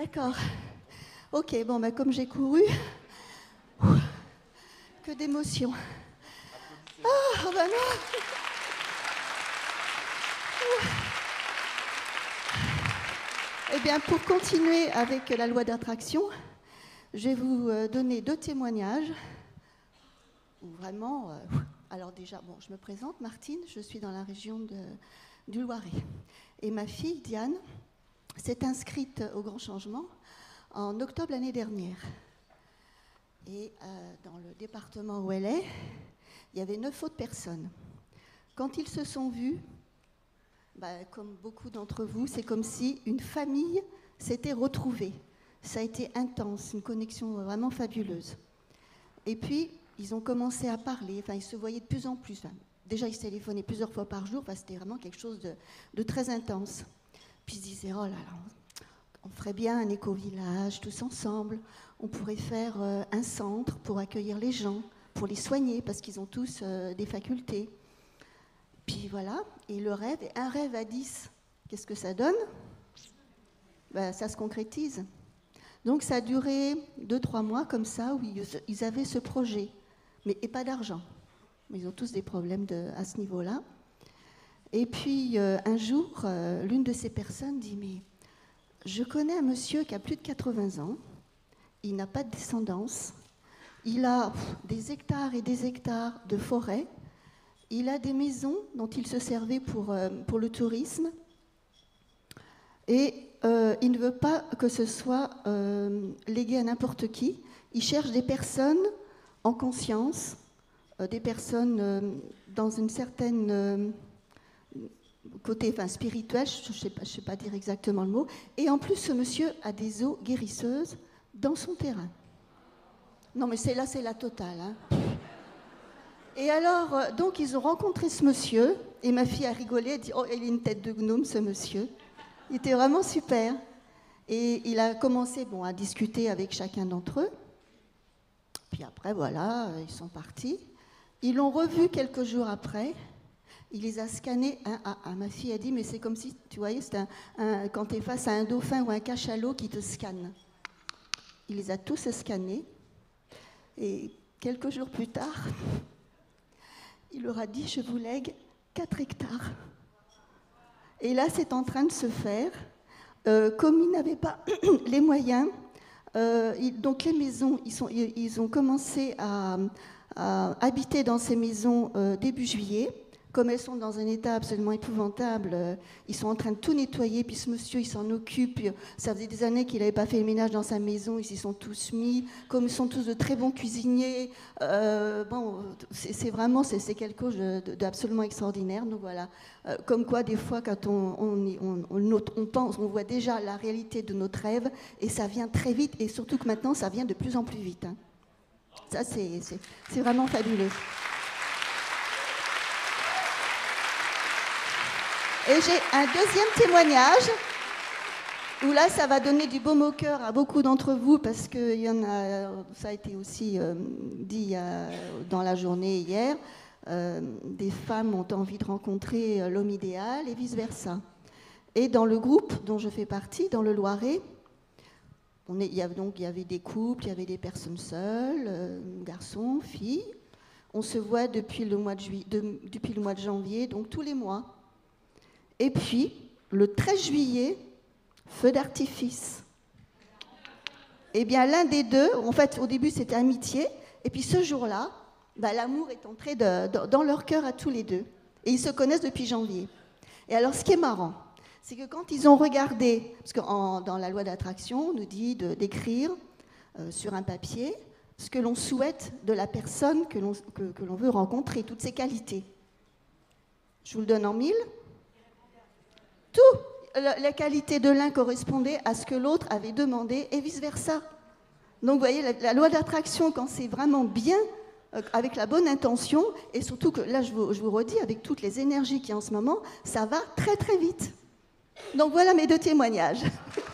D'accord. Ok, bon, bah, comme j'ai couru, que d'émotions. Ah, oh bah non Eh bien, pour continuer avec la loi d'attraction, je vais vous euh, donner deux témoignages où vraiment. euh, alors, déjà, bon, je me présente, Martine, je suis dans la région du Loiret. Et ma fille, Diane, s'est inscrite au Grand Changement en octobre l'année dernière. Et euh, dans le département où elle est, il y avait neuf autres personnes. Quand ils se sont vus, bah, comme beaucoup d'entre vous, c'est comme si une famille s'était retrouvée. Ça a été intense, une connexion vraiment fabuleuse. Et puis, ils ont commencé à parler, enfin, ils se voyaient de plus en plus. Déjà, ils se téléphonaient plusieurs fois par jour, enfin, c'était vraiment quelque chose de très intense. Puis disaient, oh là là, on ferait bien un éco-village tous ensemble, on pourrait faire euh, un centre pour accueillir les gens, pour les soigner, parce qu'ils ont tous euh, des facultés. Puis voilà, et le rêve, un rêve à 10, qu'est-ce que ça donne? Ben, Ça se concrétise. Donc ça a duré 2-3 mois comme ça, où ils, avaient ce projet, mais et pas d'argent. Ils ont tous des problèmes à ce niveau-là. Et puis euh, un jour, euh, l'une de ces personnes dit, mais je connais un monsieur qui a plus de 80 ans, il n'a pas de descendance, il a des hectares et des hectares de forêt, il a des maisons dont il se servait pour, euh, pour le tourisme, et il ne veut pas que ce soit légué à n'importe qui. Il cherche des personnes en conscience, des personnes dans une certaine côté enfin, spirituel, je ne sais, pas- dire exactement le mot. Et en plus, ce monsieur a des eaux guérisseuses dans son terrain. Non, mais c'est là, c'est la totale. hein. Et alors, euh, donc, ils ont rencontré ce monsieur, et ma fille a rigolé, elle dit Oh, il a une tête de gnome, ce monsieur. Il était vraiment super. Et il a commencé bon, à discuter avec chacun d'entre eux. Puis après, voilà, ils sont partis. Ils l'ont revu quelques jours après. Il les a scannés à un. Ma fille a dit, mais c'est comme si, tu voyais, un, un- quand tu es face à un dauphin ou un cachalot qui te scanne. Il les a tous scannés. Et quelques jours plus tard, il leur a dit, je vous lègue 4 hectares. Et là, c'est en train de se faire. Euh, comme ils n'avaient pas les moyens, euh, donc les maisons, ils, ont commencé à, à habiter dans ces maisons euh, début juillet. Comme elles sont dans un état absolument épouvantable, euh, ils sont en train de tout nettoyer. Puis ce monsieur, il s'en occupe. Ça faisait des années qu'il n'avait pas fait le ménage dans sa maison. Ils s'y sont tous mis. Comme ils sont tous de très bons cuisiniers, euh, bon, c'est vraiment c'est quelque chose d'absolument extraordinaire. Donc voilà, Euh, comme quoi des fois quand on, on, on- on pense, on voit déjà la réalité de notre rêve et ça vient très vite et surtout que maintenant ça vient de plus en plus vite. hein. Ça c'est vraiment fabuleux. Et j'ai un deuxième témoignage où là, ça va donner du baume au cœur à beaucoup d'entre vous parce que y en a, ça a été aussi euh, dit dans la journée hier. euh, des femmes ont envie de rencontrer euh, l'homme idéal et vice-versa. Et dans le groupe dont je fais partie, dans le Loiret, il, y avait donc, il y avait des couples, il y avait des personnes seules, garçons, filles. On se voit depuis le mois de janvier, donc tous les mois. Et puis, le 13 juillet, feu d'artifice. Eh bien, l'un des deux, en fait, au début, c'était amitié, et puis ce jour-là, bah, l'amour est entré dans- leur cœur à tous les deux. Et ils se connaissent depuis janvier. Et alors, ce qui est marrant, c'est que quand ils ont regardé, parce que dans la loi d'attraction, on nous dit d'écrire euh, sur un papier ce que l'on souhaite de la personne que l'on veut rencontrer, toutes ses qualités. Je vous le donne en mille. Tout. La, la qualité de l'un correspondait à ce que l'autre avait demandé et vice-versa. Donc, vous voyez, la, la loi d'attraction, quand c'est vraiment bien, euh, avec la bonne intention, et surtout que là, je vous, je vous redis, avec toutes les énergies qu'il y a en ce moment, ça va très très vite. Donc, voilà mes deux témoignages.